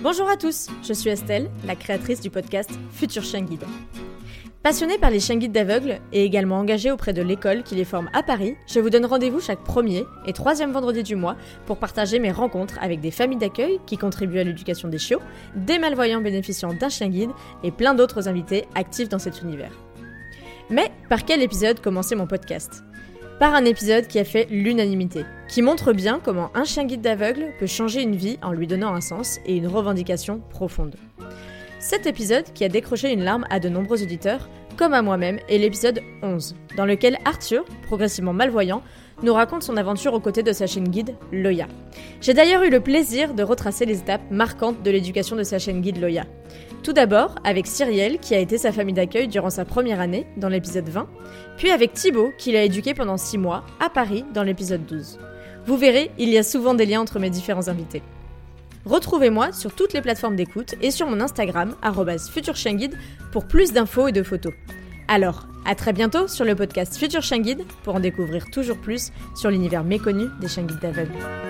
Bonjour à tous, je suis Estelle, la créatrice du podcast Futur Chien Guide. Passionnée par les chiens guides d'aveugles et également engagée auprès de l'école qui les forme à Paris, je vous donne rendez-vous chaque premier et troisième vendredi du mois pour partager mes rencontres avec des familles d'accueil qui contribuent à l'éducation des chiots, des malvoyants bénéficiant d'un chien guide et plein d'autres invités actifs dans cet univers. Mais par quel épisode commencer mon podcast? Par un épisode qui a fait l'unanimité, qui montre bien comment un chien guide d'aveugle peut changer une vie en lui donnant un sens et une revendication profonde. Cet épisode, qui a décroché une larme à de nombreux auditeurs, comme à moi-même, est l'épisode 11, dans lequel Arthur, progressivement malvoyant, nous raconte son aventure aux côtés de sa chaîne guide Loya. J'ai d'ailleurs eu le plaisir de retracer les étapes marquantes de l'éducation de sa chaîne guide Loya. Tout d'abord avec Cyrielle, qui a été sa famille d'accueil durant sa première année, dans l'épisode 20, puis avec Thibaut, qui l'a éduqué pendant 6 mois, à Paris, dans l'épisode 12. Vous verrez, il y a souvent des liens entre mes différents invités. Retrouvez-moi sur toutes les plateformes d'écoute et sur mon Instagram, futurchienguide, pour plus d'infos et de photos. Alors, à très bientôt sur le podcast Futur pour en découvrir toujours plus sur l'univers méconnu des chiens guides.